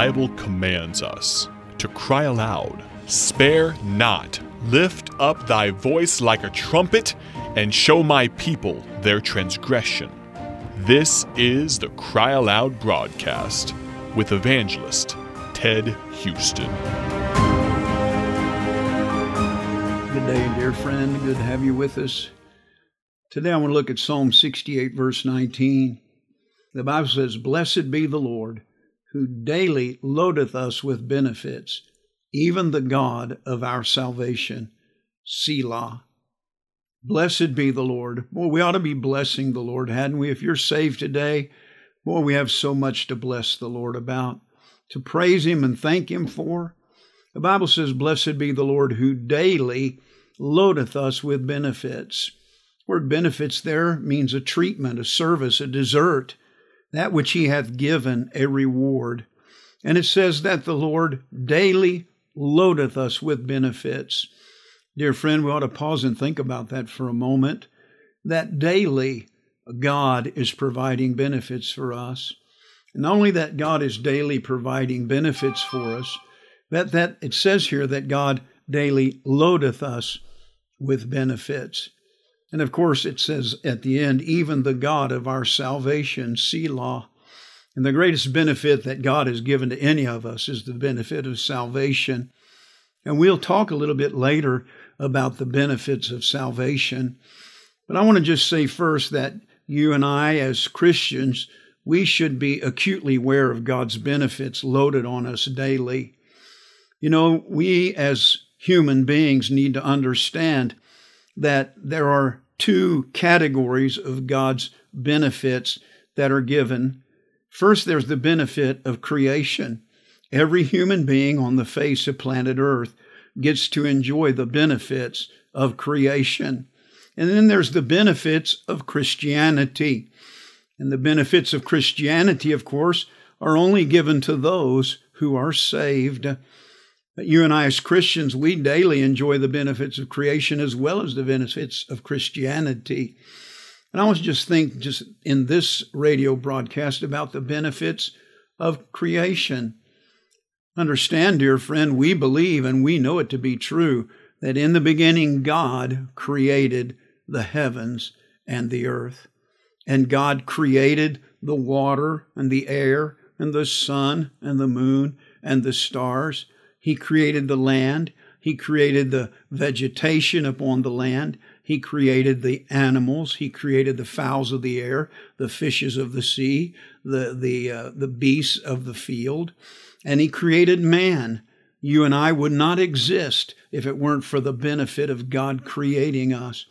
Bible commands us to cry aloud, Spare not, lift up thy voice like a trumpet, and show my people their transgression. This is the Cry Aloud broadcast with evangelist Ted Houston. Good day, dear friend. Good to have you with us. Today I want to look at Psalm 68, verse 19. The Bible says, Blessed be the Lord, who daily loadeth us with benefits, even the God of our salvation. Selah. Blessed be the Lord. Boy, we ought to be blessing the Lord, hadn't we? If you're saved today, boy, we have so much to bless the Lord about, to praise Him and thank Him for. The Bible says, Blessed be the Lord who daily loadeth us with benefits. The word benefits there means a treatment, a service, a desert, that which He hath given, a reward. And it says that the Lord daily loadeth us with benefits. Dear friend, we ought to pause and think about that for a moment. That daily God is providing benefits for us. Not only that God is daily providing benefits for us, that, that it says here that God daily loadeth us with benefits. And of course, it says at the end, even the God of our salvation, Selah. And the greatest benefit that God has given to any of us is the benefit of salvation. And we'll talk a little bit later about the benefits of salvation. But I want to just say first that you and I, as Christians, we should be acutely aware of God's benefits loaded on us daily. You know, we as human beings need to understand that there are two categories of God's benefits that are given. First, there's the benefit of creation. Every human being on the face of planet Earth gets to enjoy the benefits of creation. And then there's the benefits of Christianity. And the benefits of Christianity, of course, are only given to those who are saved. But you and I, as Christians, we daily enjoy the benefits of creation as well as the benefits of Christianity. And I want to just think, just in this radio broadcast, about the benefits of creation. Understand, dear friend, we believe and we know it to be true that in the beginning God created the heavens and the earth. And God created the water and the air and the sun and the moon and the stars. He created the land. He created the vegetation upon the land. He created the animals. He created the fowls of the air, the fishes of the sea, the, the, uh, the beasts of the field. And He created man. You and I would not exist if it weren't for the benefit of God creating us.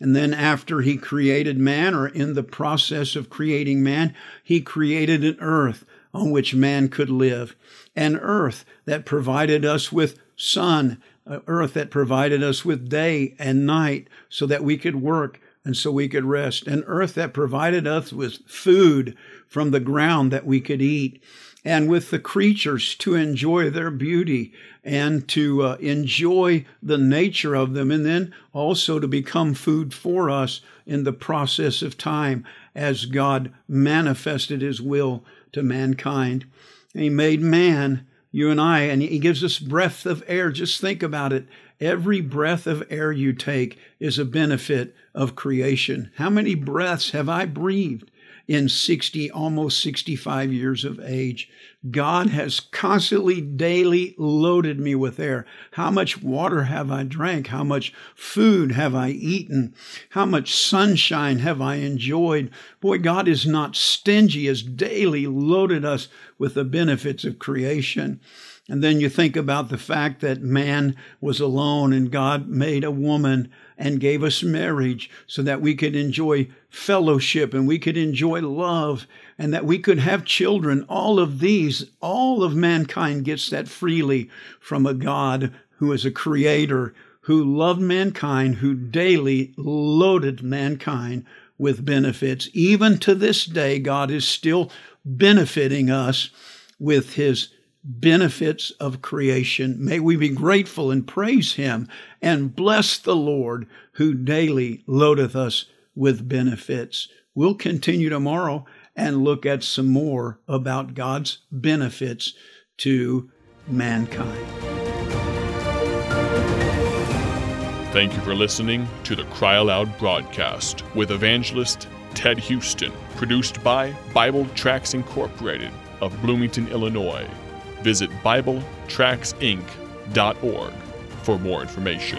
And then, after He created man, or in the process of creating man, He created an earth on which man could live, an earth that provided us with sun, an earth that provided us with day and night so that we could work and so we could rest, an earth that provided us with food from the ground that we could eat, and with the creatures to enjoy their beauty and to uh, enjoy the nature of them, and then also to become food for us in the process of time as God manifested His will to mankind. He made man, you and I, and He gives us breath of air. Just think about it. Every breath of air you take is a benefit of creation. How many breaths have I breathed? in 60, almost 65 years of age. God has constantly, daily loaded me with air. How much water have I drank? How much food have I eaten? How much sunshine have I enjoyed? Boy, God is not stingy, has daily loaded us with the benefits of creation. And then you think about the fact that man was alone and God made a woman and gave us marriage so that we could enjoy fellowship and we could enjoy love and that we could have children. All of these, all of mankind gets that freely from a God who is a creator, who loved mankind, who daily loaded mankind with benefits. Even to this day, God is still benefiting us with his benefits of creation. May we be grateful and praise Him and bless the Lord who daily loadeth us with benefits. We'll continue tomorrow and look at some more about God's benefits to mankind. Thank you for listening to the Cry Aloud broadcast with evangelist Ted Houston, produced by Bible Tracts Incorporated of Bloomington, Illinois. Visit BibleTractsinc.org for more information.